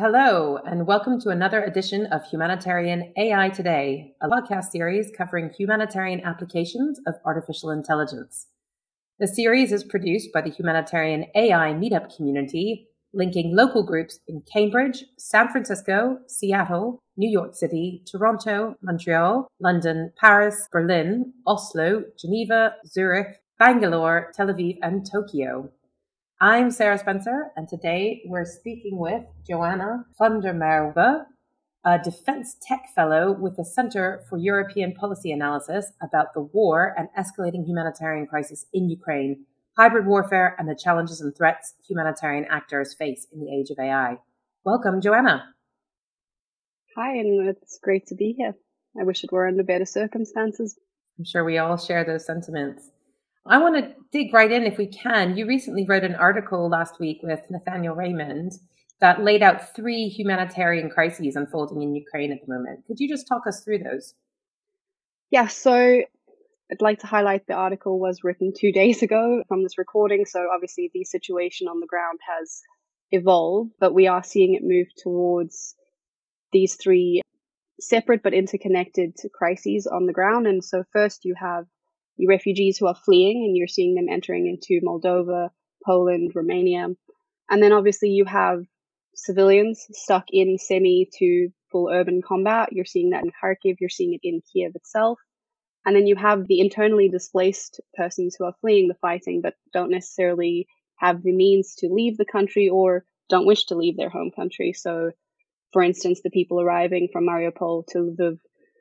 Hello, and welcome to another edition of Humanitarian AI Today, a podcast series covering humanitarian applications of artificial intelligence. The series is produced by the Humanitarian AI Meetup community, linking local groups in Cambridge, San Francisco, Seattle, New York City, Toronto, Montreal, London, Paris, Berlin, Oslo, Geneva, Zurich, Bangalore, Tel Aviv, and Tokyo. I'm Sarah Spencer, and today we're speaking with Joanna van der Merwe, a defense tech fellow with the Center for European Policy Analysis about the war and escalating humanitarian crisis in Ukraine, hybrid warfare, and the challenges and threats humanitarian actors face in the age of AI. Welcome, Joanna. Hi, and it's great to be here. I wish it were under better circumstances. I'm sure we all share those sentiments. I want to dig right in if we can. You recently wrote an article last week with Nathaniel Raymond that laid out three humanitarian crises unfolding in Ukraine at the moment. Could you just talk us through those? Yeah, so I'd like to highlight the article was written two days ago from this recording. So obviously the situation on the ground has evolved, but we are seeing it move towards these three separate but interconnected crises on the ground. And so first you have refugees who are fleeing, and you're seeing them entering into Moldova, Poland, Romania. And then obviously you have civilians stuck in semi to full urban combat. You're seeing that in Kharkiv, you're seeing it in Kiev itself. And then you have the internally displaced persons who are fleeing the fighting but don't necessarily have the means to leave the country or don't wish to leave their home country. So, for instance, the people arriving from Mariupol to Lviv.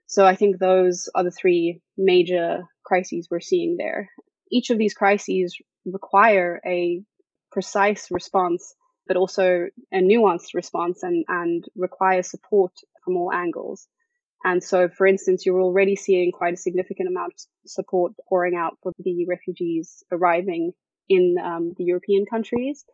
So I think those are the three major crises we're seeing there. Each of these crises require a precise response, but also a nuanced response and, and require support from all angles. And so, for instance, you're already seeing quite a significant amount of support pouring out for the refugees arriving in um, the European countries.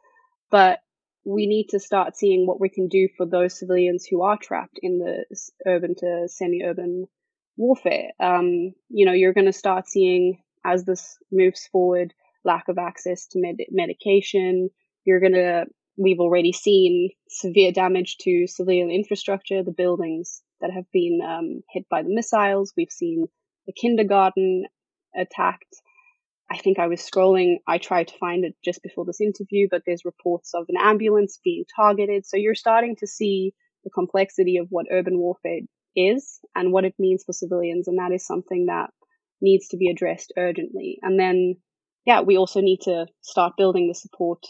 But we need to start seeing what we can do for those civilians who are trapped in the urban to semi-urban warfare. Um, you know, you're going to start seeing as this moves forward, lack of access to med- medication. You're going to, we've already seen severe damage to civilian infrastructure, the buildings that have been um, hit by the missiles. We've seen the kindergarten attacked. I think I was scrolling. I tried to find it just before this interview, but there's reports of an ambulance being targeted. So you're starting to see the complexity of what urban warfare is and what it means for civilians. And that is something that needs to be addressed urgently. And then, yeah, we also need to start building the support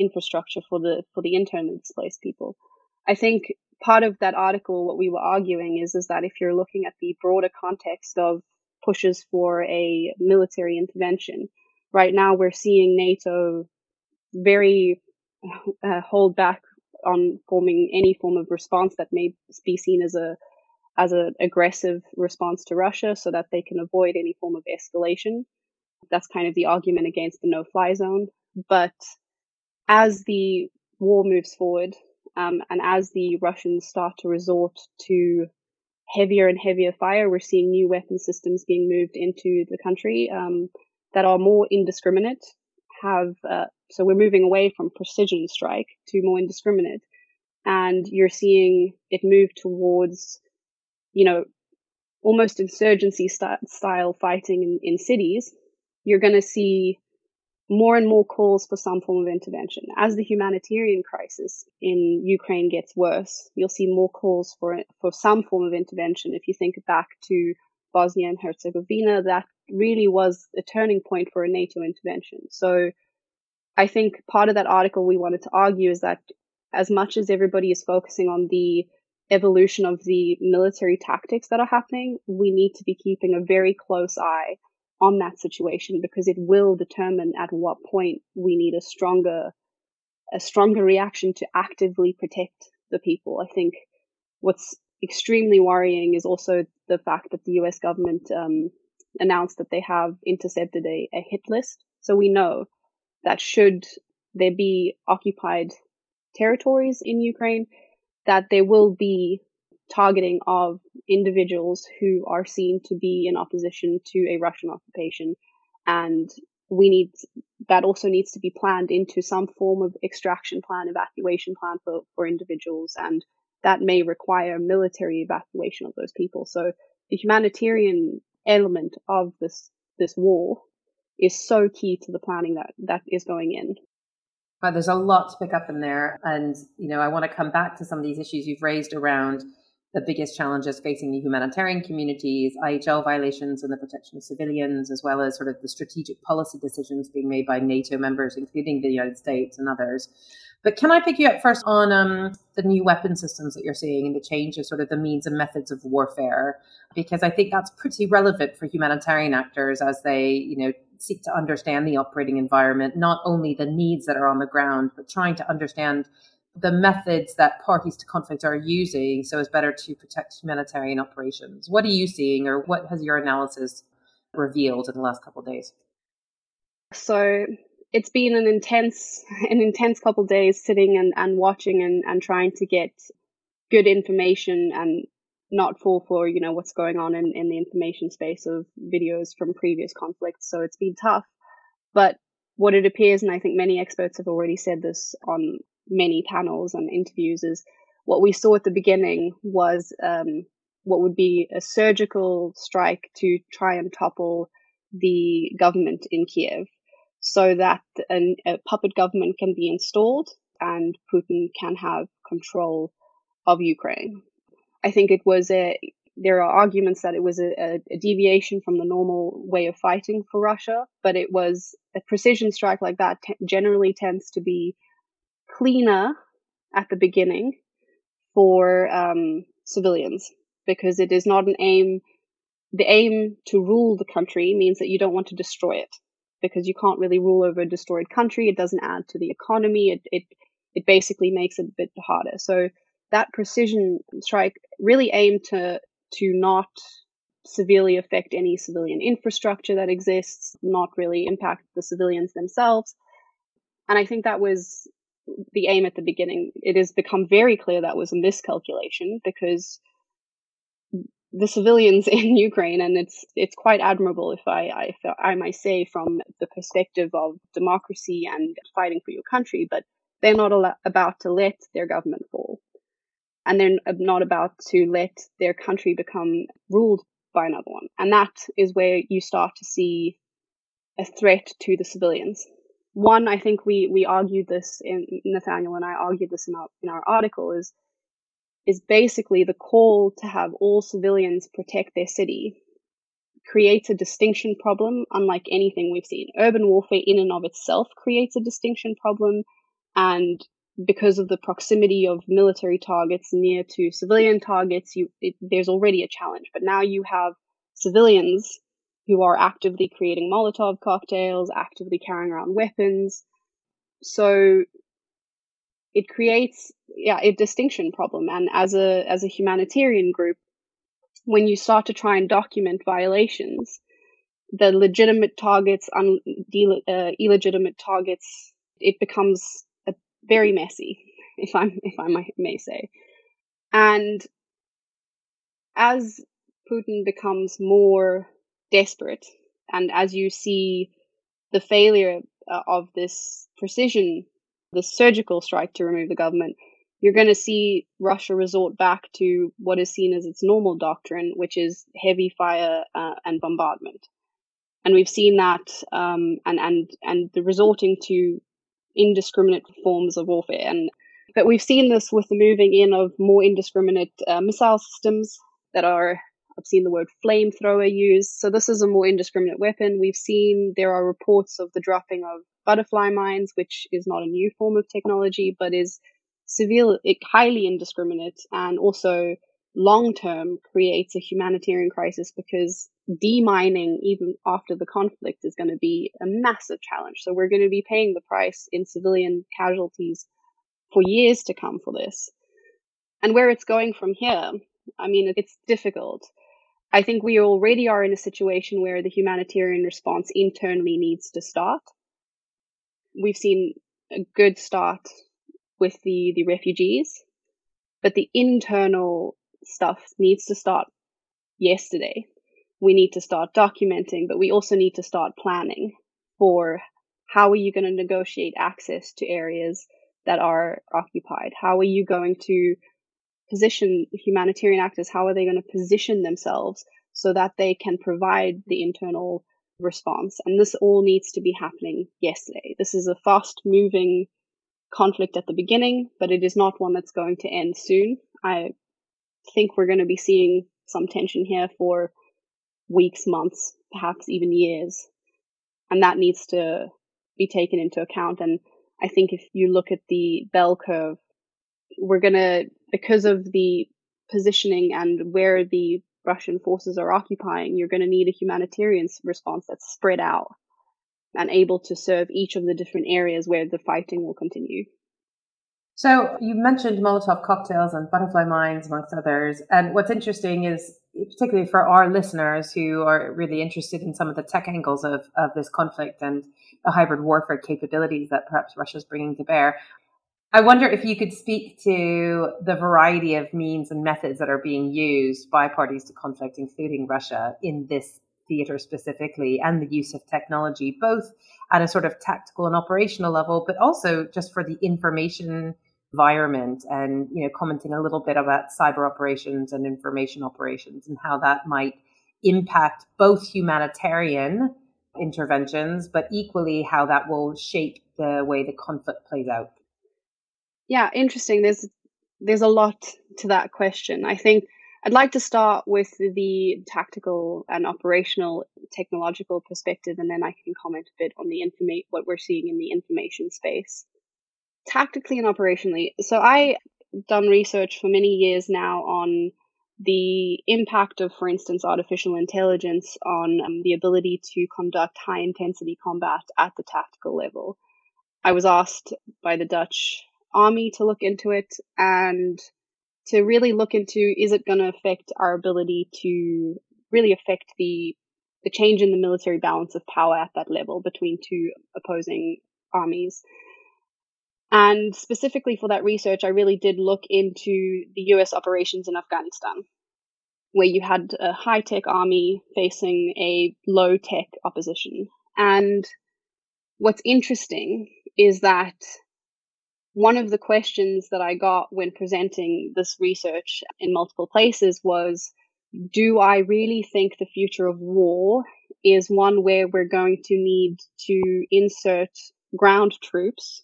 infrastructure for the, for the internally displaced people. I think part of that article, what we were arguing is, is that if you're looking at the broader context of pushes for a military intervention, right now we're seeing NATO very uh, hold back on forming any form of response that may be seen as a as an aggressive response to Russia so that they can avoid any form of escalation. That's kind of the argument against the no fly zone. But as the war moves forward, um, and as the Russians start to resort to heavier and heavier fire, we're seeing new weapon systems being moved into the country um, that are more indiscriminate. Have uh, so we're moving away from precision strike to more indiscriminate, and you're seeing it move towards you know, almost insurgency st- style fighting in, in cities, you're going to see more and more calls for some form of intervention. As the humanitarian crisis in Ukraine gets worse, you'll see more calls for for some form of intervention. If you think back to Bosnia and Herzegovina, that really was a turning point for a NATO intervention. So I think part of that article we wanted to argue is that as much as everybody is focusing on the evolution of the military tactics that are happening, we need to be keeping a very close eye on that situation because it will determine at what point we need a stronger a stronger reaction to actively protect the people. I think what's extremely worrying is also the fact that the US government um, announced that they have intercepted a, a hit list. So we know that should there be occupied territories in Ukraine, that there will be targeting of individuals who are seen to be in opposition to a Russian occupation. And we need that also needs to be planned into some form of extraction plan, evacuation plan for, for individuals. And that may require military evacuation of those people. So the humanitarian element of this, this war is so key to the planning that, that is going in. Uh, there's a lot to pick up in there. And, you know, I want to come back to some of these issues you've raised around the biggest challenges facing the humanitarian communities, IHL violations and the protection of civilians, as well as sort of the strategic policy decisions being made by NATO members, including the United States and others. But can I pick you up first on um, the new weapon systems that you're seeing and the change of sort of the means and methods of warfare? Because I think that's pretty relevant for humanitarian actors as they, you know, seek to understand the operating environment, not only the needs that are on the ground, but trying to understand the methods that parties to conflict are using so as better to protect humanitarian operations. What are you seeing, or what has your analysis revealed in the last couple of days? So it's been an intense, an intense couple of days sitting and, and watching and, and trying to get good information and not fall for, you know, what's going on in, in the information space of videos from previous conflicts. So it's been tough. But what it appears, and I think many experts have already said this on many panels and interviews is what we saw at the beginning was um, what would be a surgical strike to try and topple the government in Kiev so that an, a puppet government can be installed and Putin can have control of Ukraine. I think it was a, there are arguments that it was a, a, deviation from the normal way of fighting for Russia, but it was a precision strike like that t- generally tends to be cleaner at the beginning for um, civilians because it is not an aim. The aim to rule the country means that you don't want to destroy it because you can't really rule over a destroyed country. It doesn't add to the economy. It it it basically makes it a bit harder. So that precision strike really aimed to to not severely affect any civilian infrastructure that exists, not really impact the civilians themselves. And I think that was the aim at the beginning, it has become very clear that was a miscalculation because the civilians in Ukraine, and it's it's quite admirable if I, if I might say from the perspective of democracy and fighting for your country, but they're not al- about to let their government fall, and they're not about to let their country become ruled by another one, and that is where you start to see a threat to the civilians one, I think we we argued this in Nathaniel and I argued this in our in our article is is basically the call to have all civilians protect their city creates a distinction problem unlike anything we've seen. Urban warfare in and of itself creates a distinction problem and because of the proximity of military targets near to civilian targets, you it, there's already a challenge. But now you have civilians who are actively creating Molotov cocktails, actively carrying around weapons. So it creates yeah a distinction problem and as a as a humanitarian group when you start to try and document violations the legitimate targets un, de, uh, illegitimate targets it becomes a, very messy if i'm if i may say and as putin becomes more desperate. And as you see the failure uh, of this precision, this surgical strike to remove the government, you're going to see Russia resort back to what is seen as its normal doctrine, which is heavy fire uh, and bombardment. And we've seen that, um, and and and the resorting to indiscriminate forms of warfare. And but we've seen this with the moving in of more indiscriminate uh, missile systems that are I've seen the word flamethrower used. So this is a more indiscriminate weapon. We've seen there are reports of the dropping of butterfly mines, which is not a new form of technology, but is severe, highly indiscriminate and also long term creates a humanitarian crisis because demining even after the conflict is going to be a massive challenge. So we're going to be paying the price in civilian casualties for years to come for this. And where it's going from here, I mean, it's difficult. I think we already are in a situation where the humanitarian response internally needs to start. We've seen a good start with the, the refugees, but the internal stuff needs to start yesterday. We need to start documenting, but we also need to start planning. for how are you going to negotiate access to areas that are occupied? How are you going to position humanitarian actors? How are they going to position themselves so that they can provide the internal response? And this all needs to be happening yesterday. This is a fast moving conflict at the beginning, but it is not one that's going to end soon. I think we're going to be seeing some tension here for weeks, months, perhaps even years. And that needs to be taken into account. And I think if you look at the bell curve, we're going to, because of the positioning and where the Russian forces are occupying, you're going to need a humanitarian response that's spread out and able to serve each of the different areas where the fighting will continue. So you mentioned Molotov cocktails and butterfly mines, amongst others. And what's interesting is, particularly for our listeners who are really interested in some of the tech angles of, of this conflict and the hybrid warfare capabilities that perhaps Russia's bringing to bear. I wonder if you could speak to the variety of means and methods that are being used by parties to conflict, including Russia, in this theater specifically, and the use of technology, both at a sort of tactical and operational level, but also just for the information environment and you know commenting a little bit about cyber operations and information operations and how that might impact both humanitarian interventions but equally how that will shape the way the conflict plays out yeah interesting there's there's a lot to that question i think i'd like to start with the tactical and operational technological perspective and then i can comment a bit on the informa- what we're seeing in the information space tactically and operationally. So I done research for many years now on the impact of, for instance, artificial intelligence on um, the ability to conduct high intensity combat at the tactical level. I was asked by the Dutch army to look into it and to really look into is it going to affect our ability to really affect the the change in the military balance of power at that level between two opposing armies and specifically for that research, I really did look into the US operations in Afghanistan, where you had a high tech army facing a low tech opposition. And what's interesting is that one of the questions that I got when presenting this research in multiple places was Do I really think the future of war is one where we're going to need to insert ground troops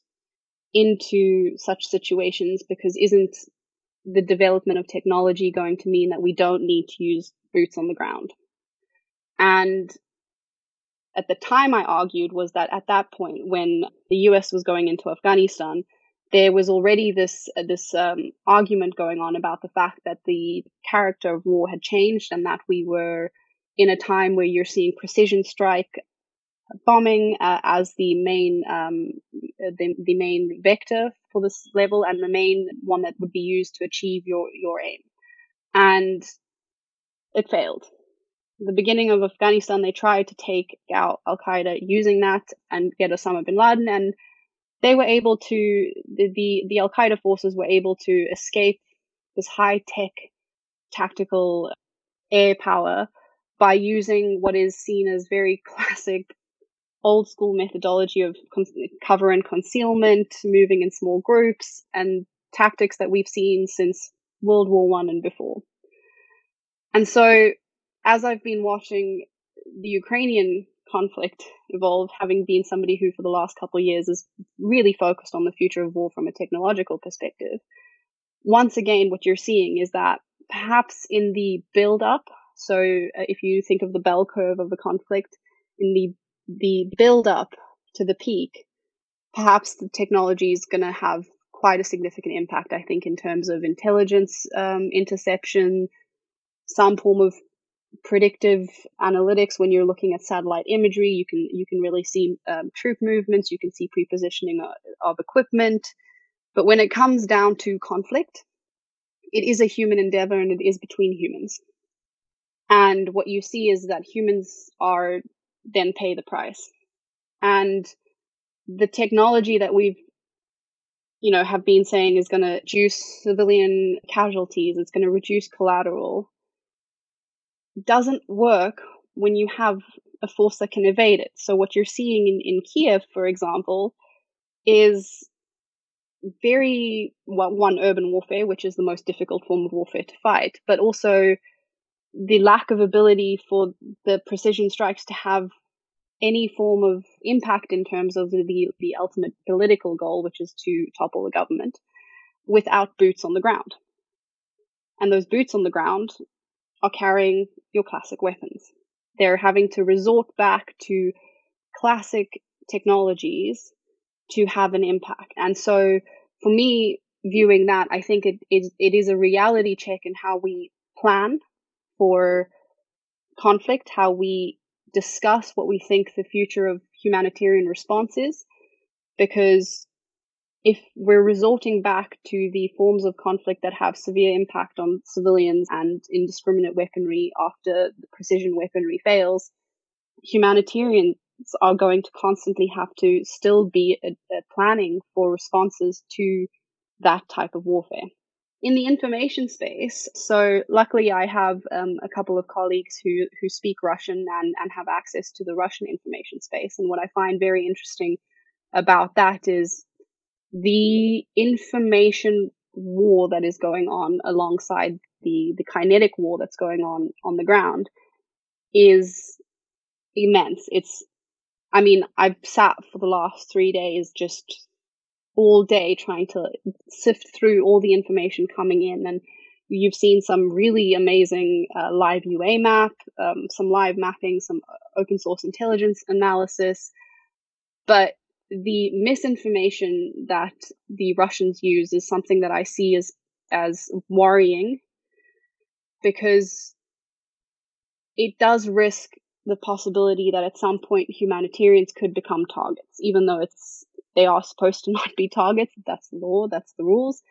into such situations because isn't the development of technology going to mean that we don't need to use boots on the ground? And at the time I argued was that at that point when the US was going into Afghanistan, there was already this uh, this um, argument going on about the fact that the character of war had changed and that we were in a time where you're seeing precision strike bombing uh, as the main um, the, the main vector for this level and the main one that would be used to achieve your your aim. And it failed. The beginning of afghanistan they tried to take out al-qaeda using that and get osama bin laden and they were able to the the, the al-qaeda forces were able to escape this high tech tactical air power by using what is seen as very classic old school methodology of cover and concealment, moving in small groups, and tactics that we've seen since World War One and before. And so, as I've been watching the Ukrainian conflict evolve, having been somebody who for the last couple of years is really focused on the future of war from a technological perspective, once again, what you're seeing is that perhaps in the build up, so uh, if you think of the bell curve of a conflict, in the the build up to the peak, perhaps the technology is going to have quite a significant impact, I think, in terms of intelligence um, interception, some form of predictive analytics when you're looking at satellite imagery. You can you can really see um, troop movements. You can see prepositioning of, of equipment. But when it comes down to conflict it is a human endeavor and it is between humans. And what you see is that humans are then pay the price. And the technology that we've you know have been saying is going to reduce civilian casualties it's going to reduce collateral doesn't work when you have a force that can evade it. So what you're seeing in, in Kiev, for example, is very well, one urban warfare, which is the most difficult form of warfare to fight, but also the lack of ability for the precision strikes to have any form of impact in terms of the, the ultimate political goal, which is to topple the government, without boots on the ground. And those boots on the ground are carrying your classic weapons. They're having to resort back to classic technologies to have an impact. And so for me, viewing that, I think it is, it is a reality check in how we plan for conflict, how we discuss what we think the future of humanitarian response is, because if we're resorting back to the forms of conflict that have severe impact on civilians and indiscriminate weaponry after the precision weaponry fails, humanitarians are going to constantly have to still be a, a planning for responses to that type of warfare. In the information space, so luckily I have um, a couple of colleagues who, who speak Russian and, and have access to the Russian information space. And what I find very interesting about that is the information war that is going on alongside the, the kinetic war that's going on on the ground is immense. It's, I mean, I've sat for the last three days just all day trying to sift through all the information coming in and you've seen some really amazing uh, live UA map, um, some live mapping, some open source intelligence analysis. But the misinformation that the Russians use is something that I see as as worrying because it does risk the possibility that at some point humanitarians could become targets, even though it's they are supposed to not be targets. That's the law, that's the rules.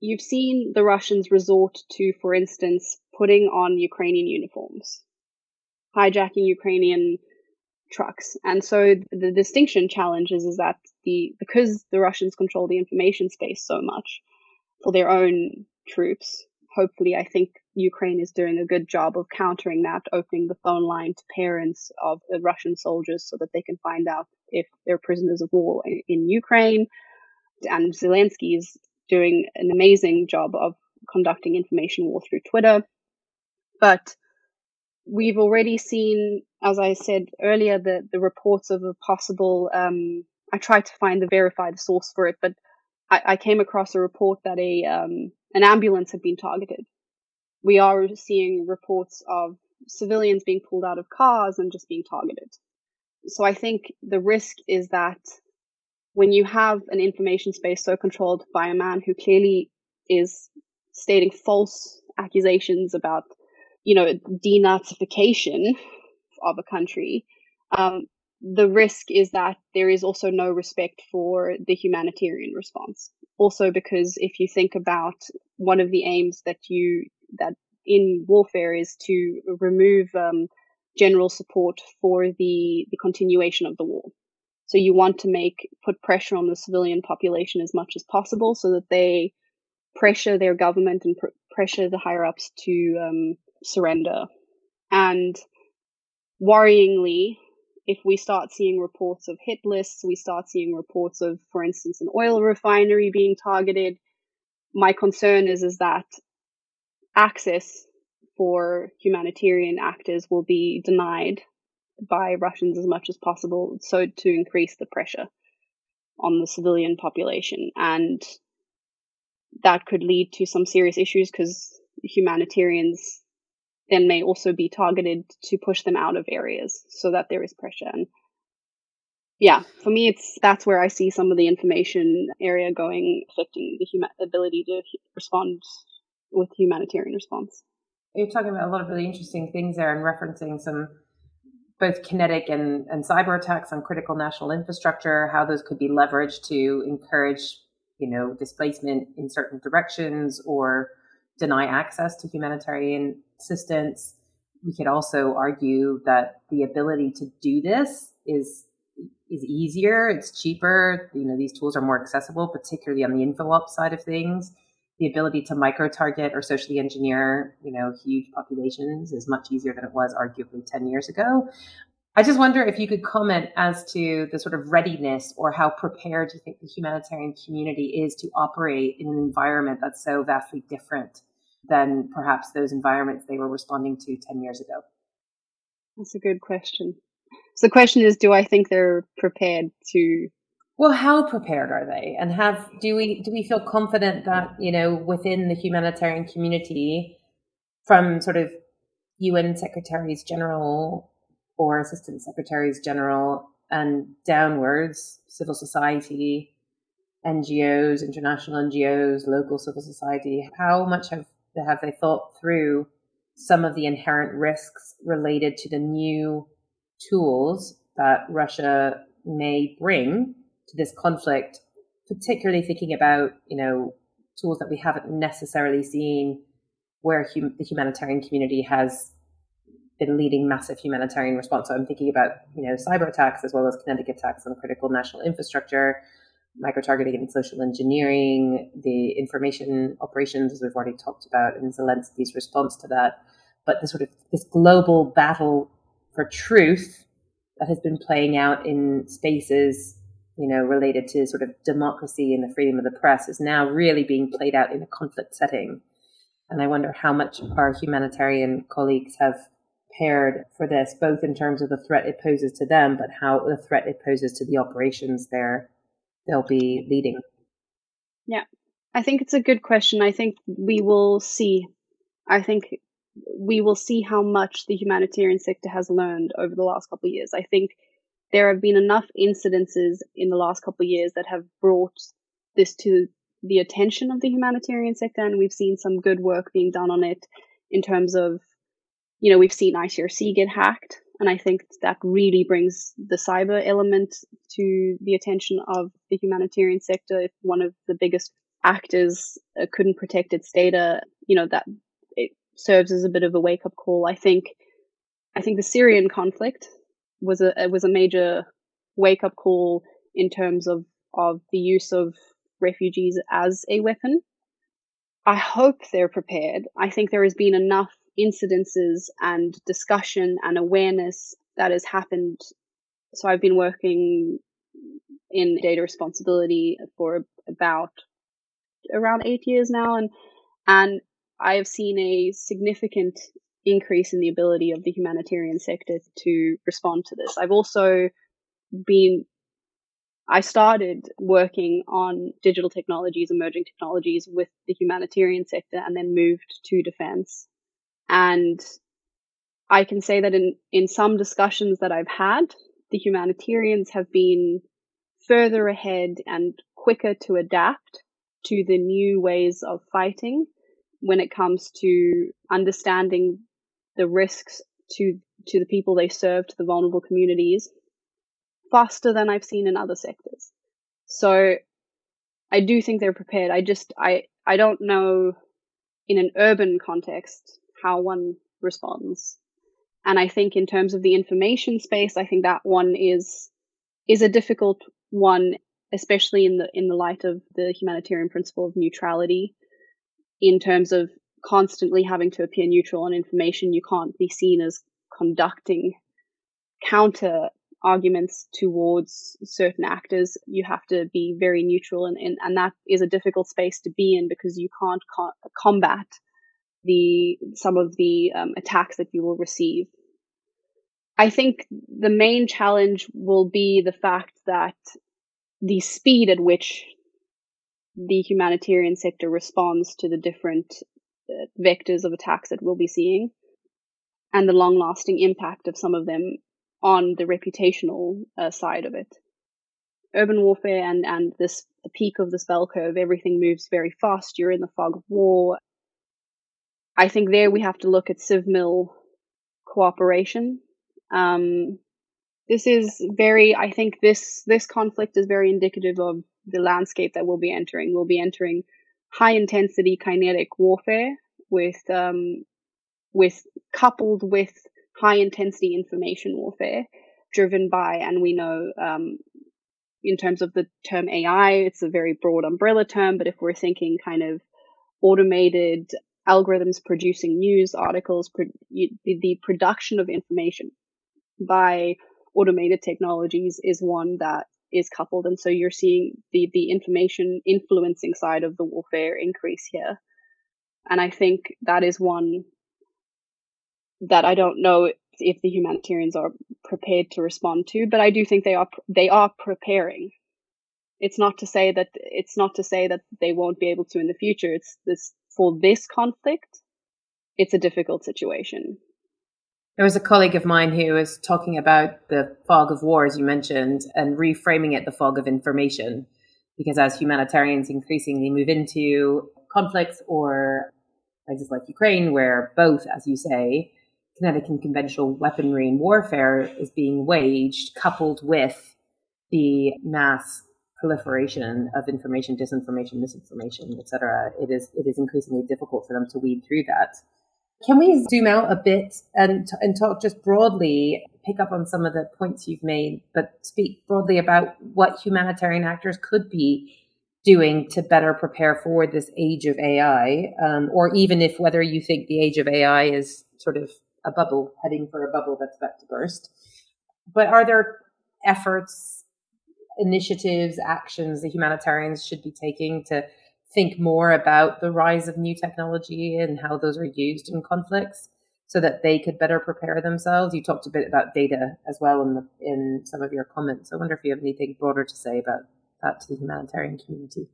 You've seen the Russians resort to, for instance, putting on Ukrainian uniforms, hijacking Ukrainian trucks. And so the distinction challenges is, that the because the Russians control the information space so much for their own troops, hopefully I think Ukraine is doing a good job of countering that, opening the phone line to parents of Russian soldiers so that they can find out if they're prisoners of war in, in Ukraine. And Zelensky is doing an amazing job of conducting information war through Twitter. But we've already seen, as I said earlier, the, the reports of a possible. Um, I tried to find the verified source for it, but I, I came across a report that a um, an ambulance had been targeted. We are seeing reports of civilians being pulled out of cars and just being targeted. So I think the risk is that when you have an information space so controlled by a man who clearly is stating false accusations about you know, denazification of a country, um, the risk is that there is also no respect for the humanitarian response. Also, because if you think about one of the aims that you that in warfare is to remove um, general support for the the continuation of the war. So you want to make put pressure on the civilian population as much as possible, so that they pressure their government and pr- pressure the higher ups to um, surrender. And worryingly, if we start seeing reports of hit lists, we start seeing reports of, for instance, an oil refinery being targeted. My concern is, is that access for humanitarian actors will be denied by Russians as much as possible, so to increase the pressure on the civilian population. And that could lead to some serious issues because humanitarians then may also be targeted to push them out of areas so that there is pressure. And yeah, for me, it's that's where I see some of the information area going, affecting the human ability to respond with humanitarian response. You're talking about a lot of really interesting things there and referencing some both kinetic and, and cyber attacks on critical national infrastructure, how those could be leveraged to encourage, you know, displacement in certain directions or deny access to humanitarian assistance. We could also argue that the ability to do this is is easier, it's cheaper. You know, these tools are more accessible, particularly on the info op side of things. The ability to micro target or socially engineer, you know, huge populations is much easier than it was arguably 10 years ago. I just wonder if you could comment as to the sort of readiness or how prepared you think the humanitarian community is to operate in an environment that's so vastly different than perhaps those environments they were responding to 10 years ago? That's a good question. So the question is do I think they're prepared to well, how prepared are they? And have do we do we feel confident that, you know, within the humanitarian community from sort of UN secretaries general or assistant secretaries general and downwards, civil society, NGOs, international NGOs, local civil society, how much have have they thought through some of the inherent risks related to the new tools that Russia may bring to this conflict, particularly thinking about, you know, tools that we haven't necessarily seen where hum- the humanitarian community has been leading massive humanitarian response. So I'm thinking about, you know, cyber attacks as well as kinetic attacks on critical national infrastructure, micro targeting and social engineering, the information operations, as we've already talked about, and Zelensky's response to that. But the sort of this global battle for truth that has been playing out in spaces, you know, related to sort of democracy and the freedom of the press is now really being played out in a conflict setting. And I wonder how much our humanitarian colleagues have prepared for this, both in terms of the threat it poses to them, but how the threat it poses to the operations they're they'll be leading. Yeah, I think it's a good question. I think we will see. I think we will see how much the humanitarian sector has learned over the last couple of years. I think there have been enough incidences in the last couple of years that have brought this to the attention of the humanitarian sector, and we've seen some good work being done on it in terms of, you know, we've seen ICRC get hacked, and I think that really brings the cyber element to the attention of the humanitarian sector. If one of the biggest actors uh, couldn't protect its data, you know, that it serves as a bit of a wake up call. I think, I think the Syrian conflict was a was a major wake up call in terms of of the use of refugees as a weapon. I hope they're prepared. I think there has been enough incidences and discussion and awareness that has happened. So I've been working in data responsibility for about around eight years now, and and I have seen a significant increase in the ability of the humanitarian sector to respond to this. I've also been I started working on digital technologies, emerging technologies with the humanitarian sector and then moved to defense. And I can say that in, in some discussions that I've had, the humanitarians have been further ahead and quicker to adapt to the new ways of fighting when it comes to understanding the risks to to the people they serve, to the vulnerable communities, faster than I've seen in other sectors. So I do think they're prepared. I just I I don't know in an urban context how one responds. And I think in terms of the information space, I think that one is is a difficult one, especially in the in the light of the humanitarian principle of neutrality, in terms of constantly having to appear neutral on information. You can't be seen as conducting counter arguments towards certain actors, you have to be very neutral, and, and, and that is a difficult space to be in because you can't co- combat the some of the um, attacks that you will receive. I think the main challenge will be the fact that the speed at which the humanitarian sector responds to the different uh, vectors of attacks that we'll be seeing and the long lasting impact of some of them on the reputational uh, side of it. Urban warfare and, and this, the peak of this bell curve, everything moves very fast. You're in the fog of war. I think there we have to look at CivMil cooperation. Um, this is very, I think this, this conflict is very indicative of the landscape that we'll be entering. We'll be entering high intensity kinetic warfare with, um, with coupled with high intensity information warfare driven by, and we know um, in terms of the term AI, it's a very broad umbrella term, but if we're thinking kind of automated algorithms producing news articles, pro- the, the production of information by automated technologies is one that is coupled. And so you're seeing the, the information influencing side of the warfare increase here. And I think that is one that I don't know if the humanitarians are prepared to respond to, but I do think they are, they are preparing. It's not to say that, it's not to say that they won't be able to in the future. It's this, for this conflict, it's a difficult situation. There was a colleague of mine who was talking about the fog of war, as you mentioned, and reframing it the fog of information. Because as humanitarians increasingly move into conflicts or places like Ukraine, where both, as you say, kinetic and conventional weaponry and warfare is being waged, coupled with the mass proliferation of information, disinformation, misinformation, etc., it is it is increasingly difficult for them to weed through that. Can we zoom out a bit and and talk just broadly, pick up on some of the points you've made, but speak broadly about what humanitarian actors could be doing to better prepare for this age of AI, um, or even if whether you think the age of AI is sort of a bubble heading for a bubble that's about to burst. But are there efforts, initiatives, actions the humanitarians should be taking to think more about the rise of new technology and how those are used in conflicts so that they could better prepare themselves. You talked a bit about data as well in the, in some of your comments. I wonder if you have anything broader to say about that to the humanitarian community.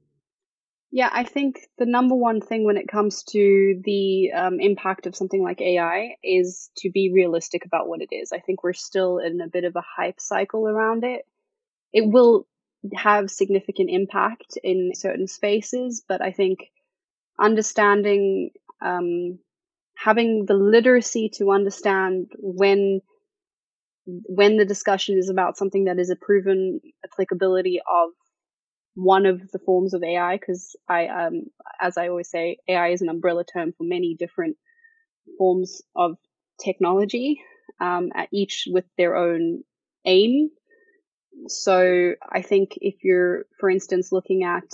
Yeah, I think the number one thing when it comes to the um, impact of something like AI is to be realistic about what it is. I think we're still in a bit of a hype cycle around it. It will have significant impact in certain spaces, but I think understanding, um, having the literacy to understand when when the discussion is about something that is a proven applicability of one of the forms of AI, because I, um, as I always say, AI is an umbrella term for many different forms of technology, um, each with their own aim so I think if you're, for instance, looking at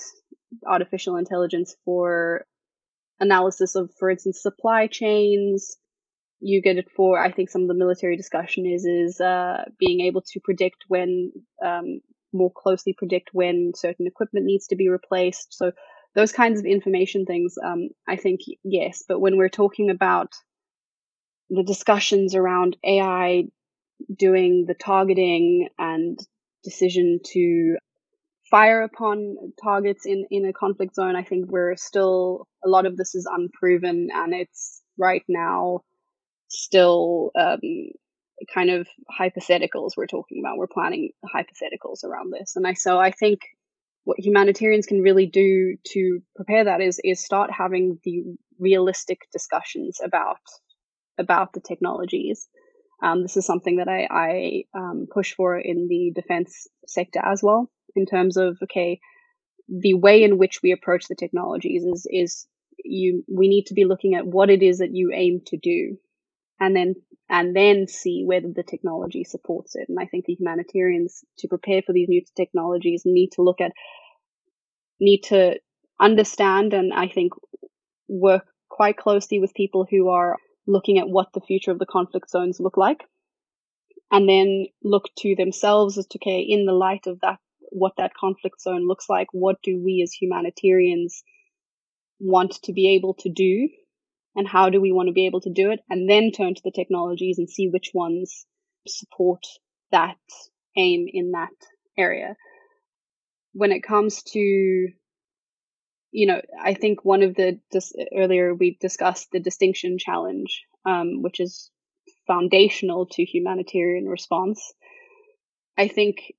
artificial intelligence for analysis of, for instance, supply chains, you get it for, I think some of the military discussion is, is, uh, being able to predict when, um, more closely predict when certain equipment needs to be replaced. So those kinds of information things, um, I think, yes. But when we're talking about the discussions around AI doing the targeting and decision to fire upon targets in, in a conflict zone, I think we're still, a lot of this is unproven and it's right now still um, kind of hypotheticals we're talking about. We're planning hypotheticals around this. And I, so I think what humanitarians can really do to prepare that is, is start having the realistic discussions about, about the technologies um, this is something that I, I um, push for in the defense sector as well, in terms of okay, the way in which we approach the technologies is is you we need to be looking at what it is that you aim to do, and then and then see whether the technology supports it. And I think the humanitarians to prepare for these new technologies need to look at need to understand and I think work quite closely with people who are looking at what the future of the conflict zones look like and then look to themselves as to okay in the light of that what that conflict zone looks like what do we as humanitarians want to be able to do and how do we want to be able to do it and then turn to the technologies and see which ones support that aim in that area. When it comes to you know, I think one of the dis- earlier we discussed the distinction challenge, um, which is foundational to humanitarian response. I think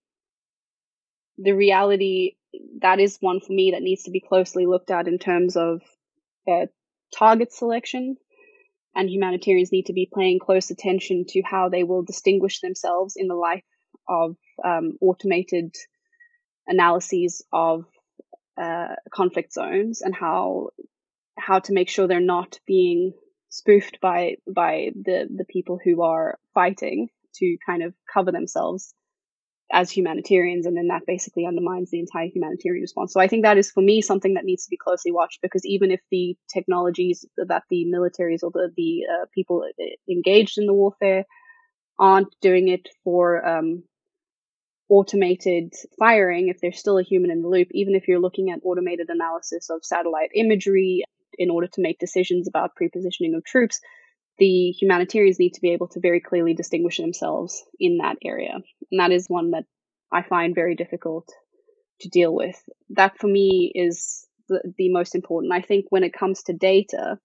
the reality that is one for me that needs to be closely looked at in terms of uh, target selection, and humanitarians need to be paying close attention to how they will distinguish themselves in the light of um, automated analyses of uh, conflict zones and how how to make sure they're not being spoofed by by the the people who are fighting to kind of cover themselves as humanitarians and then that basically undermines the entire humanitarian response. So i think that is for me something that needs to be closely watched because even if the technologies that the militaries or the, the uh, people engaged in the warfare aren't doing it for um, automated firing, if there's still a human in the loop, even if you're looking at automated analysis of satellite imagery in order to make decisions about prepositioning of troops, the humanitarians need to be able to very clearly distinguish themselves in that area. And that is one that I find very difficult to deal with. That for me is the, the most important. I think when it comes to data,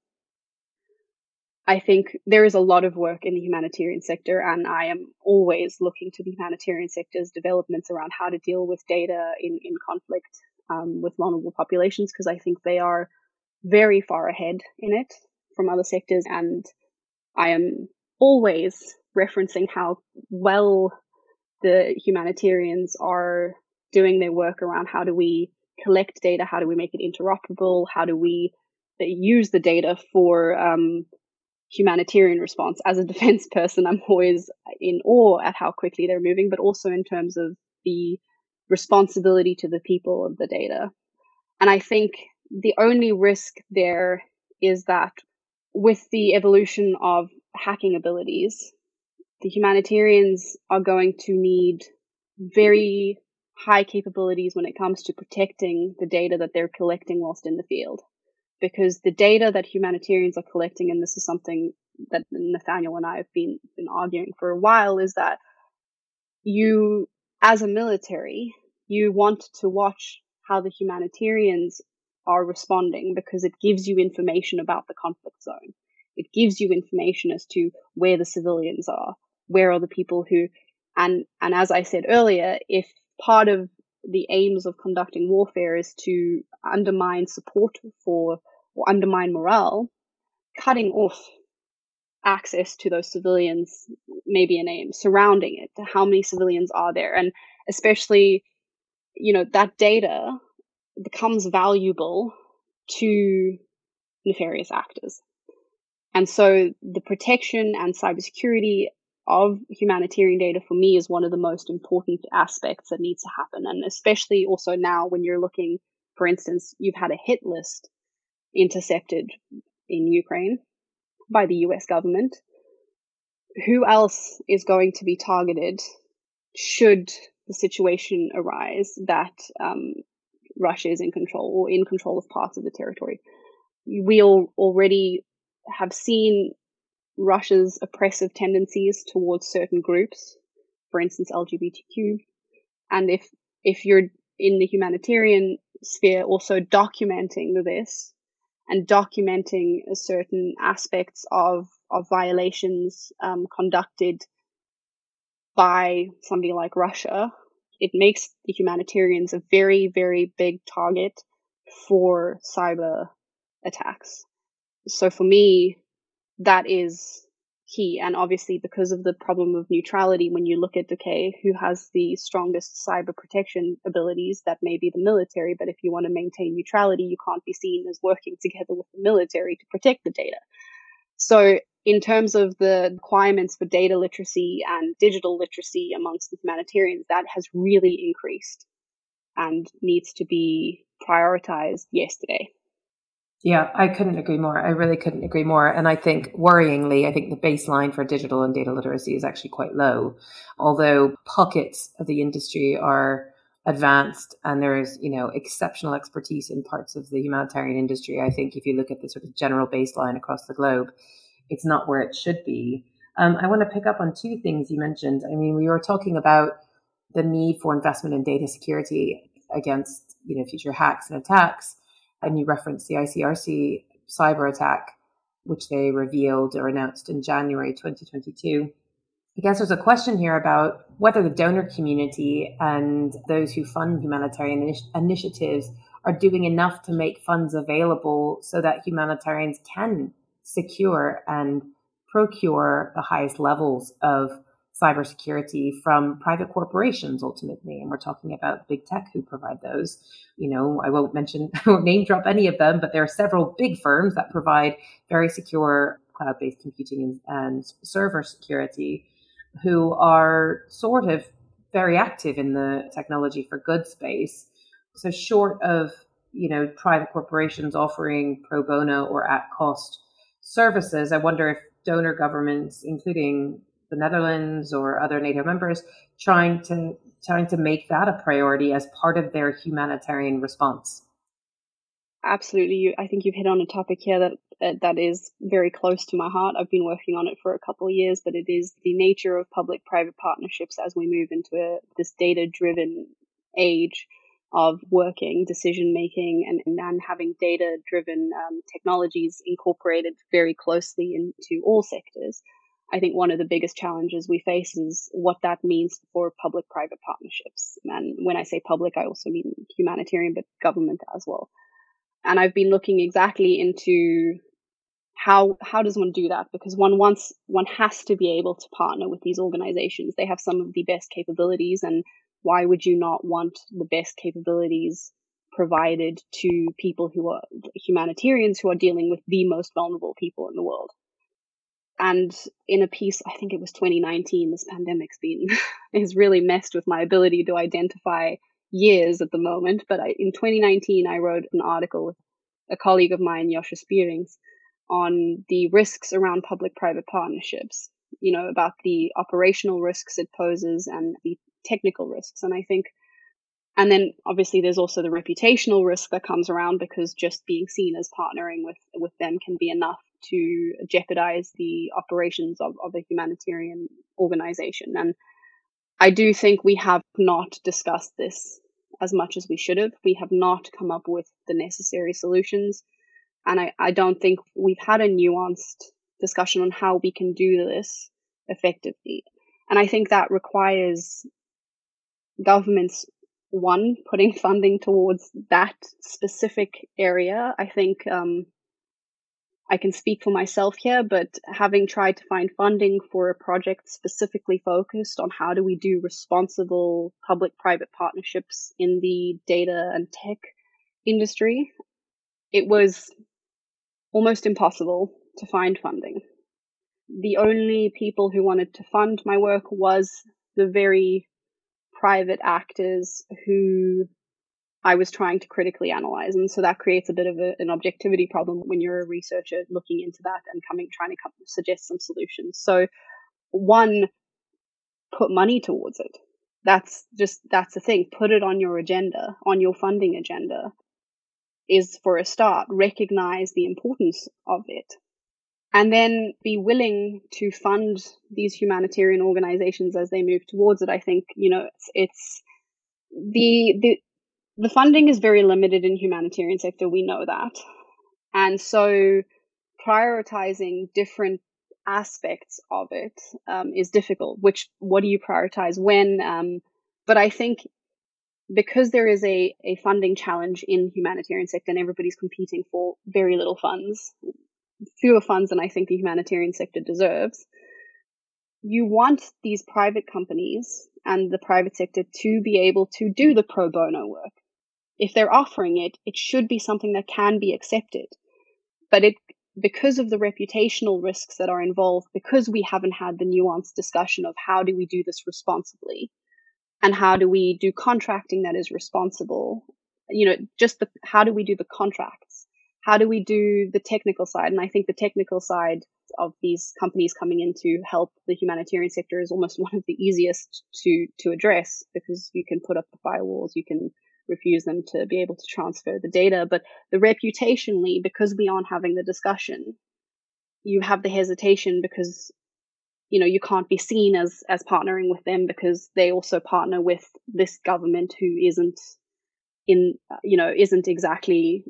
I think there is a lot of work in the humanitarian sector, and I am always looking to the humanitarian sector's developments around how to deal with data in, in conflict um, with vulnerable populations, because I think they are very far ahead in it from other sectors. And I am always referencing how well the humanitarians are doing their work around how do we collect data, how do we make it interoperable, how do we use the data for um, humanitarian response. As a defense person, I'm always in awe at how quickly they're moving, but also in terms of the responsibility to the people of the data. And I think the only risk there is that with the evolution of hacking abilities, the humanitarians are going to need very high capabilities when it comes to protecting the data that they're collecting whilst in the field because the data that humanitarians are collecting, and this is something that Nathaniel and I have been, been arguing for a while, is that you, as a military, you want to watch how the humanitarians are responding because it gives you information about the conflict zone. It gives you information as to where the civilians are, where are the people who, and, and as I said earlier, if part of the aims of conducting warfare is to undermine support for or undermine morale, cutting off access to those civilians may be an aim, surrounding it. How many civilians are there? And especially, you know, that data becomes valuable to nefarious actors. And so the protection and cybersecurity of humanitarian data for me is one of the most important aspects that needs to happen. And especially also now when you're looking, for instance, you've had a hit list intercepted in Ukraine by the US government. Who else is going to be targeted should the situation arise that um, Russia is in control or in control of parts of the territory? We all already have seen Russia's oppressive tendencies towards certain groups, for instance, LGBTQ. And if, if you're in the humanitarian sphere also documenting this and documenting certain aspects of, of violations um, conducted by somebody like Russia, it makes the humanitarians a very, very big target for cyber attacks. So for me, that is key. And obviously, because of the problem of neutrality, when you look at okay, who has the strongest cyber protection abilities, that may be the military. But if you want to maintain neutrality, you can't be seen as working together with the military to protect the data. So, in terms of the requirements for data literacy and digital literacy amongst the humanitarians, that has really increased and needs to be prioritized yesterday. Yeah, I couldn't agree more. I really couldn't agree more. And I think worryingly, I think the baseline for digital and data literacy is actually quite low. Although pockets of the industry are advanced and there is, you know, exceptional expertise in parts of the humanitarian industry. I think if you look at the sort of general baseline across the globe, it's not where it should be. Um, I want to pick up on two things you mentioned. I mean, we were talking about the need for investment in data security against, you know, future hacks and attacks and you referenced the ICRC cyber attack, which they revealed or announced in January 2022. I guess there's a question here about whether the donor community and those who fund humanitarian initiatives are doing enough to make funds available so that humanitarians can secure and procure the highest levels of cybersecurity from private corporations ultimately. And we're talking about big tech who provide those. You know, I won't mention, won't name drop any of them, but there are several big firms that provide very secure cloud based computing and server security who are sort of very active in the technology for good space. So short of, you know, private corporations offering pro bono or at cost services, I wonder if donor governments, including the Netherlands or other NATO members trying to trying to make that a priority as part of their humanitarian response? Absolutely, I think you've hit on a topic here that uh, that is very close to my heart. I've been working on it for a couple of years, but it is the nature of public-private partnerships as we move into a, this data-driven age of working, decision making, and, and having data driven um, technologies incorporated very closely into all sectors. I think one of the biggest challenges we face is what that means for public private partnerships. And when I say public, I also mean humanitarian, but government as well. And I've been looking exactly into how how does one do that because one wants one has to be able to partner with these organizations they have some of the best capabilities and why would you not want the best capabilities provided to people who are humanitarians who are dealing with the most vulnerable people in the world? And in a piece, I think it was 2019, this pandemic's been, has really messed with my ability to identify years at the moment. But I, in 2019, I wrote an article with a colleague of mine, Joscha Spierings, on the risks around public private partnerships, you know, about the operational risks it poses and the technical risks. And I think, and then obviously there's also the reputational risk that comes around because just being seen as partnering with, with them can be enough to jeopardize the operations of, of a humanitarian organization. And I do think we have not discussed this as much as we should have. We have not come up with the necessary solutions. And I, I don't think we've had a nuanced discussion on how we can do this effectively. And I think that requires governments one putting funding towards that specific area. I think um, I can speak for myself here, but having tried to find funding for a project specifically focused on how do we do responsible public-private partnerships in the data and tech industry, it was almost impossible to find funding. The only people who wanted to fund my work was the very private actors who I was trying to critically analyze. And so that creates a bit of a, an objectivity problem when you're a researcher looking into that and coming, trying to come, suggest some solutions. So one, put money towards it. That's just, that's the thing. Put it on your agenda, on your funding agenda is for a start. Recognize the importance of it and then be willing to fund these humanitarian organizations as they move towards it. I think, you know, it's, it's the, the, the funding is very limited in humanitarian sector. We know that. And so prioritizing different aspects of it um, is difficult. Which, what do you prioritize when? Um, but I think because there is a, a funding challenge in humanitarian sector and everybody's competing for very little funds, fewer funds than I think the humanitarian sector deserves. You want these private companies and the private sector to be able to do the pro bono work. If they're offering it, it should be something that can be accepted. But it, because of the reputational risks that are involved, because we haven't had the nuanced discussion of how do we do this responsibly and how do we do contracting that is responsible, you know, just the, how do we do the contracts? how do we do the technical side? And I think the technical side of these companies coming in to help the humanitarian sector is almost one of the easiest to to address because you can put up the firewalls, you can refuse them to be able to transfer the data. But the reputationally, because we aren't having the discussion, you have the hesitation because you know you can't be seen as as partnering with them because they also partner with this government who isn't in you know isn't exactly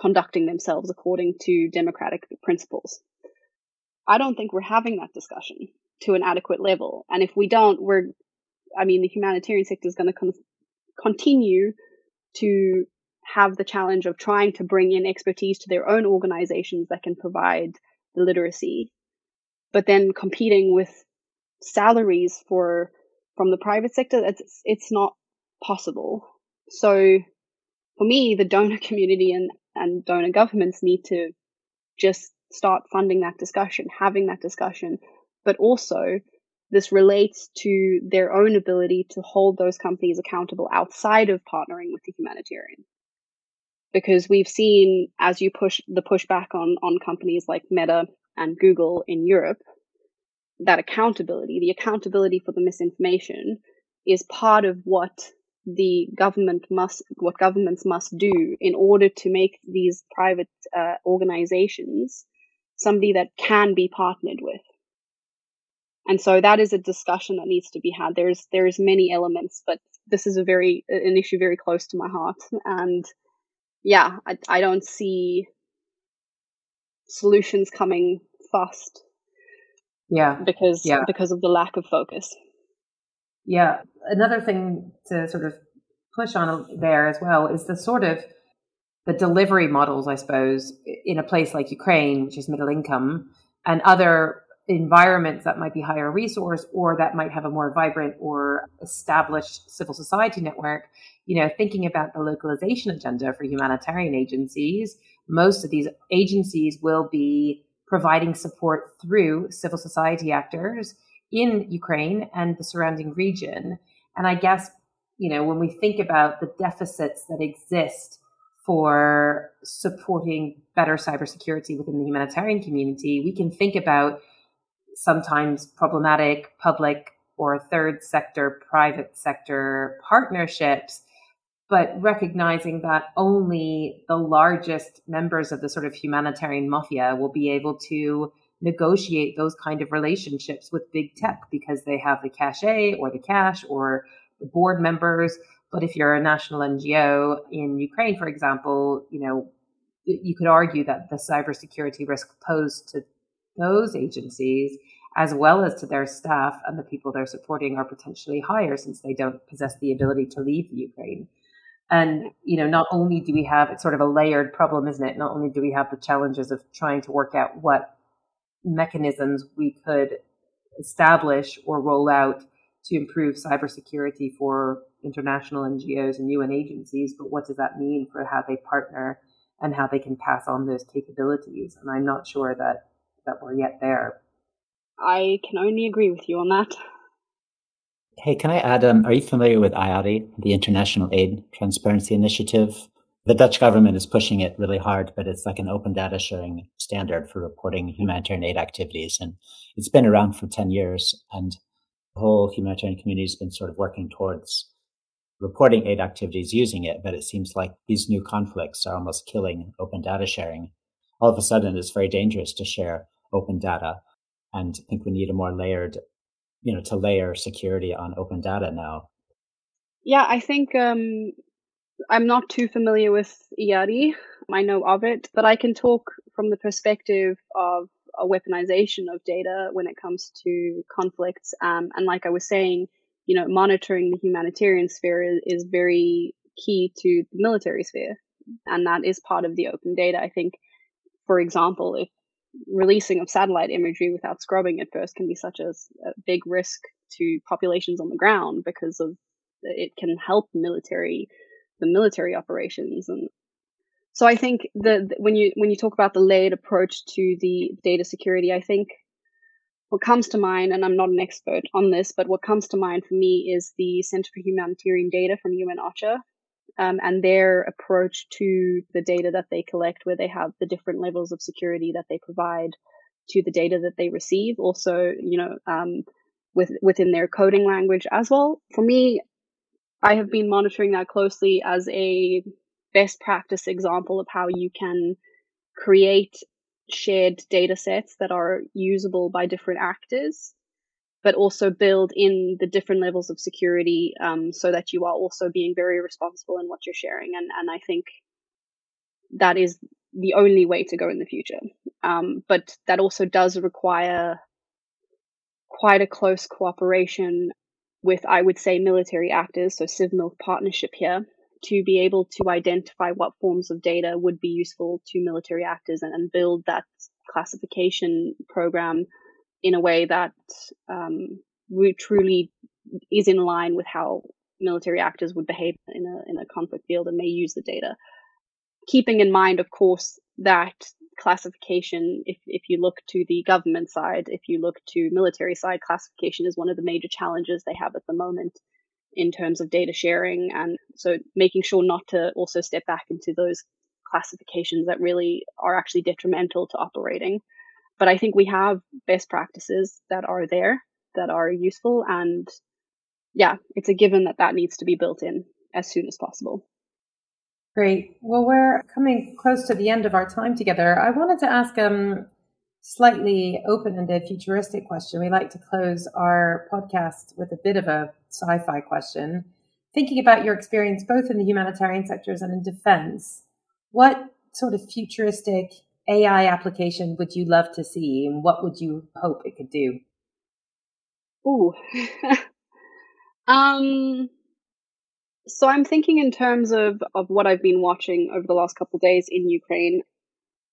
conducting themselves according to democratic principles. I don't think we're having that discussion to an adequate level. And if we don't, we're, I mean, the humanitarian sector is going to con- continue to have the challenge of trying to bring in expertise to their own organizations that can provide the literacy, but then competing with salaries for from the private sector, it's it's not possible. So for me, the donor community and and donor governments need to just start funding that discussion, having that discussion. But also, this relates to their own ability to hold those companies accountable outside of partnering with the humanitarian. Because we've seen as you push the pushback on, on companies like Meta and Google in Europe, that accountability, the accountability for the misinformation, is part of what the government must, what governments must do in order to make these private uh, organizations somebody that can be partnered with. And so that is a discussion that needs to be had. There's there's many elements, but this is a very an issue very close to my heart. And yeah, I, I don't see solutions coming fast. Yeah. Because yeah. because of the lack of focus. Yeah. Another thing to sort of push on there as well is the sort of the delivery models, I suppose, in a place like Ukraine, which is middle income, and other environments that might be higher resource or that might have a more vibrant or established civil society network, you know, thinking about the localization agenda for humanitarian agencies, most of these agencies will be providing support through civil society actors in Ukraine and the surrounding region. And I guess, you know, when we think about the deficits that exist for supporting better cybersecurity within the humanitarian community, we can think about sometimes problematic public or third sector, private sector partnerships, but recognizing that only the largest members of the sort of humanitarian mafia will be able to negotiate those kind of relationships with big tech because they have the cachet or the cash or the board members. But if you're a national NGO in Ukraine, for example, you know, you could argue that the cybersecurity risk posed to those agencies as well as to their staff and the people they're supporting are potentially higher since they don't possess the ability to leave the Ukraine. And, you know, not only do we have, it's sort of a layered problem, isn't it? Not only do we have the challenges of trying to work out what mechanisms we could establish or roll out to improve cybersecurity for international NGOs and UN agencies, but what does that mean for how they partner and how they can pass on those capabilities? And I'm not sure that that we're yet there. I can only agree with you on that. Hey, can I add? Um, are you familiar with IATI, the International Aid Transparency Initiative? The Dutch government is pushing it really hard, but it's like an open data sharing standard for reporting humanitarian aid activities. And it's been around for 10 years. And the whole humanitarian community has been sort of working towards reporting aid activities using it. But it seems like these new conflicts are almost killing open data sharing. All of a sudden, it's very dangerous to share open data. And I think we need a more layered, you know, to layer security on open data now. Yeah, I think um, I'm not too familiar with IATI. I know of it, but I can talk from the perspective of a weaponization of data when it comes to conflicts. Um, and like I was saying, you know, monitoring the humanitarian sphere is, is very key to the military sphere. And that is part of the open data. I think, for example, if releasing of satellite imagery without scrubbing at first can be such a, a big risk to populations on the ground because of it can help military the military operations. And so I think that when you when you talk about the layered approach to the data security, I think what comes to mind, and I'm not an expert on this, but what comes to mind for me is the Center for Humanitarian Data from UN OCHA, um, and their approach to the data that they collect, where they have the different levels of security that they provide to the data that they receive. Also, you know, um, with within their coding language as well. For me, I have been monitoring that closely as a best practice example of how you can create shared data sets that are usable by different actors but also build in the different levels of security um, so that you are also being very responsible in what you're sharing. And, and I think that is the only way to go in the future. Um, but that also does require quite a close cooperation with, I would say, military actors, so CivMil partnership here, to be able to identify what forms of data would be useful to military actors and, and build that classification program in a way that um, truly is in line with how military actors would behave in a in a conflict field and may use the data. Keeping in mind, of course, that classification, if, if you look to the government side, if you look to military side, classification is one of the major challenges they have at the moment in terms of data sharing. And so making sure not to also step back into those classifications that really are actually detrimental to operating but I think we have best practices that are there that are useful. And yeah, it's a given that that needs to be built in as soon as possible. Great. Well, we're coming close to the end of our time together. I wanted to ask um slightly open-ended futuristic question. We like to close our podcast with a bit of a sci-fi question. Thinking about your experience both in the humanitarian sectors and in defense, what sort of futuristic AI application would you love to see and what would you hope it could do? Ooh. um so I'm thinking in terms of of what I've been watching over the last couple days in Ukraine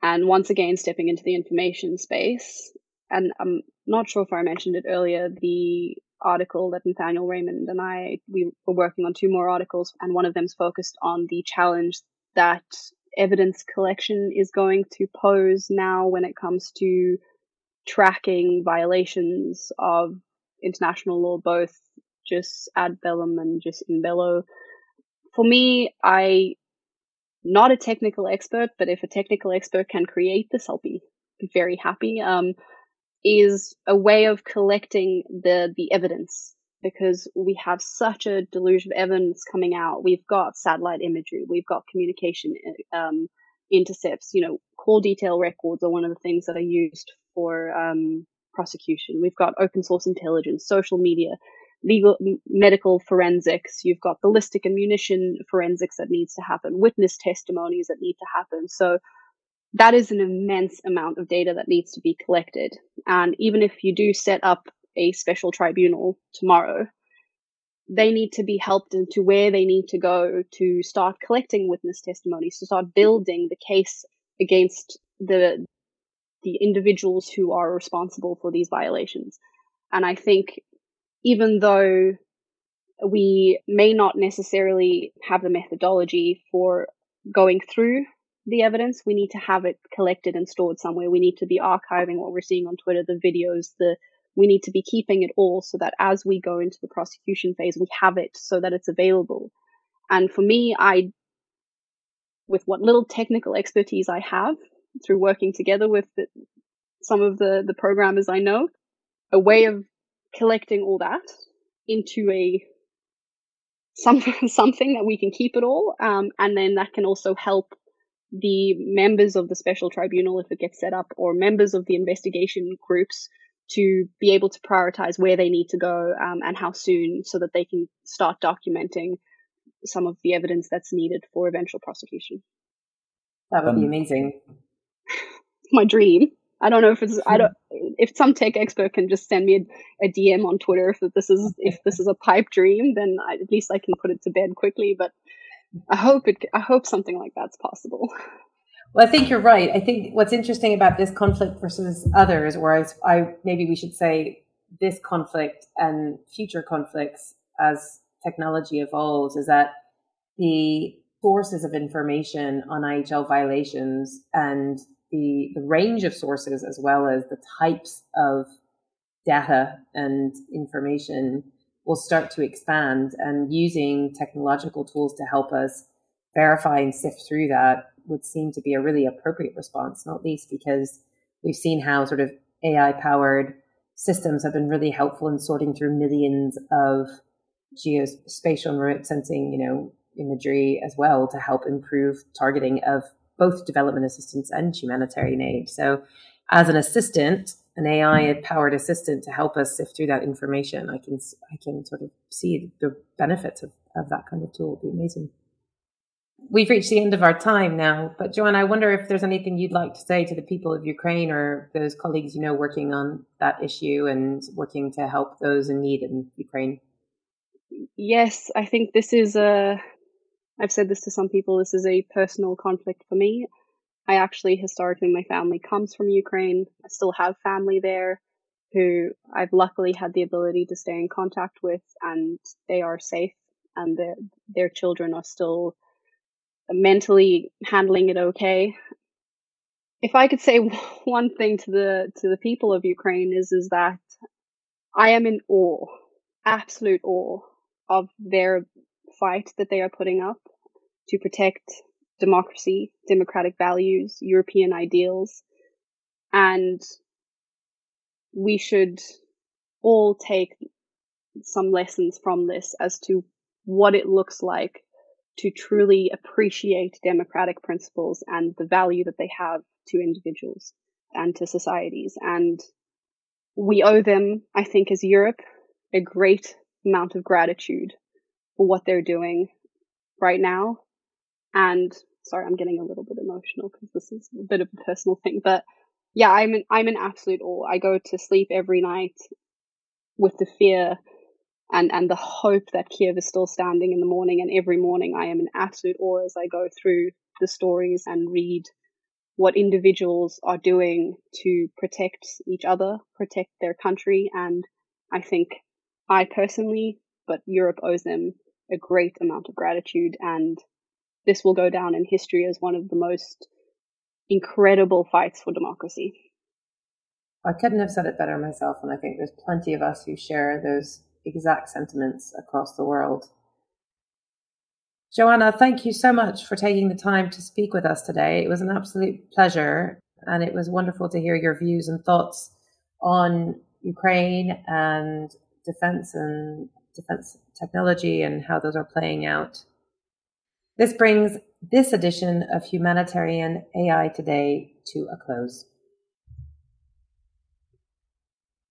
and once again stepping into the information space and I'm not sure if I mentioned it earlier the article that Nathaniel Raymond and I we were working on two more articles and one of them's focused on the challenge that evidence collection is going to pose now when it comes to tracking violations of international law, both jus ad bellum and jus in bello. For me, I not a technical expert, but if a technical expert can create this, I'll be, very happy. Um, is a way of collecting the the evidence because we have such a deluge of evidence coming out. We've got satellite imagery, we've got communication um, intercepts. You know, call detail records are one of the things that are used for um, prosecution. We've got open source intelligence, social media, legal, medical forensics. You've got ballistic and munition forensics that needs to happen, witness testimonies that need to happen. So that is an immense amount of data that needs to be collected. And even if you do set up a special tribunal tomorrow, they need to be helped into where they need to go to start collecting witness testimonies, to start building the case against the the individuals who are responsible for these violations. And I think even though we may not necessarily have the methodology for going through the evidence, we need to have it collected and stored somewhere. We need to be archiving what we're seeing on Twitter, the videos, the we need to be keeping it all so that as we go into the prosecution phase, we have it so that it's available. And for me, I, with what little technical expertise I have through working together with the, some of the, the programmers I know, a way of collecting all that into a some something that we can keep it all, um, and then that can also help the members of the special tribunal if it gets set up, or members of the investigation groups to be able to prioritize where they need to go um, and how soon so that they can start documenting some of the evidence that's needed for eventual prosecution. That would um, be amazing. my dream. I don't know if it's I don't if some tech expert can just send me a, a DM on Twitter if this is if this is a pipe dream, then I, at least I can put it to bed quickly. But I hope it I hope something like that's possible. Well, I think you're right. I think what's interesting about this conflict versus others, or I, I maybe we should say this conflict and future conflicts as technology evolves, is that the sources of information on IHL violations and the, the range of sources as well as the types of data and information will start to expand and using technological tools to help us verify and sift through that would seem to be a really appropriate response, not least because we've seen how sort of AI powered systems have been really helpful in sorting through millions of geospatial and remote sensing, you know, imagery as well to help improve targeting of both development assistance and humanitarian aid. So as an assistant, an AI powered assistant to help us sift through that information, I can I can sort of see the benefits of, of that kind of tool. It'd be amazing. We've reached the end of our time now, but Joanne, I wonder if there's anything you'd like to say to the people of Ukraine or those colleagues you know working on that issue and working to help those in need in Ukraine. Yes, I think this is a. I've said this to some people. This is a personal conflict for me. I actually historically my family comes from Ukraine. I still have family there who I've luckily had the ability to stay in contact with and they are safe and their their children are still mentally handling it okay. If I could say one thing to the to the people of Ukraine is is that I am in awe, absolute awe of their fight that they are putting up to protect democracy, democratic values, European ideals. And we should all take some lessons from this as to what it looks like to truly appreciate democratic principles and the value that they have to individuals and to societies. And we owe them, I think, as Europe, a great amount of gratitude for what they're doing right now. And sorry, I'm getting a little bit emotional because this is a bit of a personal thing, but yeah, I'm in, I'm in absolute awe. I go to sleep every night with the fear and, and the hope that Kiev is still standing in the morning. And every morning I am in absolute awe as I go through the stories and read what individuals are doing to protect each other, protect their country. And I think I personally, but Europe owes them a great amount of gratitude. And this will go down in history as one of the most incredible fights for democracy. I couldn't have said it better myself. And I think there's plenty of us who share those exact sentiments across the world. Joanna, thank you so much for taking the time to speak with us today. It was an absolute pleasure, and it was wonderful to hear your views and thoughts on Ukraine and defense and defense technology and how those are playing out. This brings this edition of Humanitarian AI Today to a close.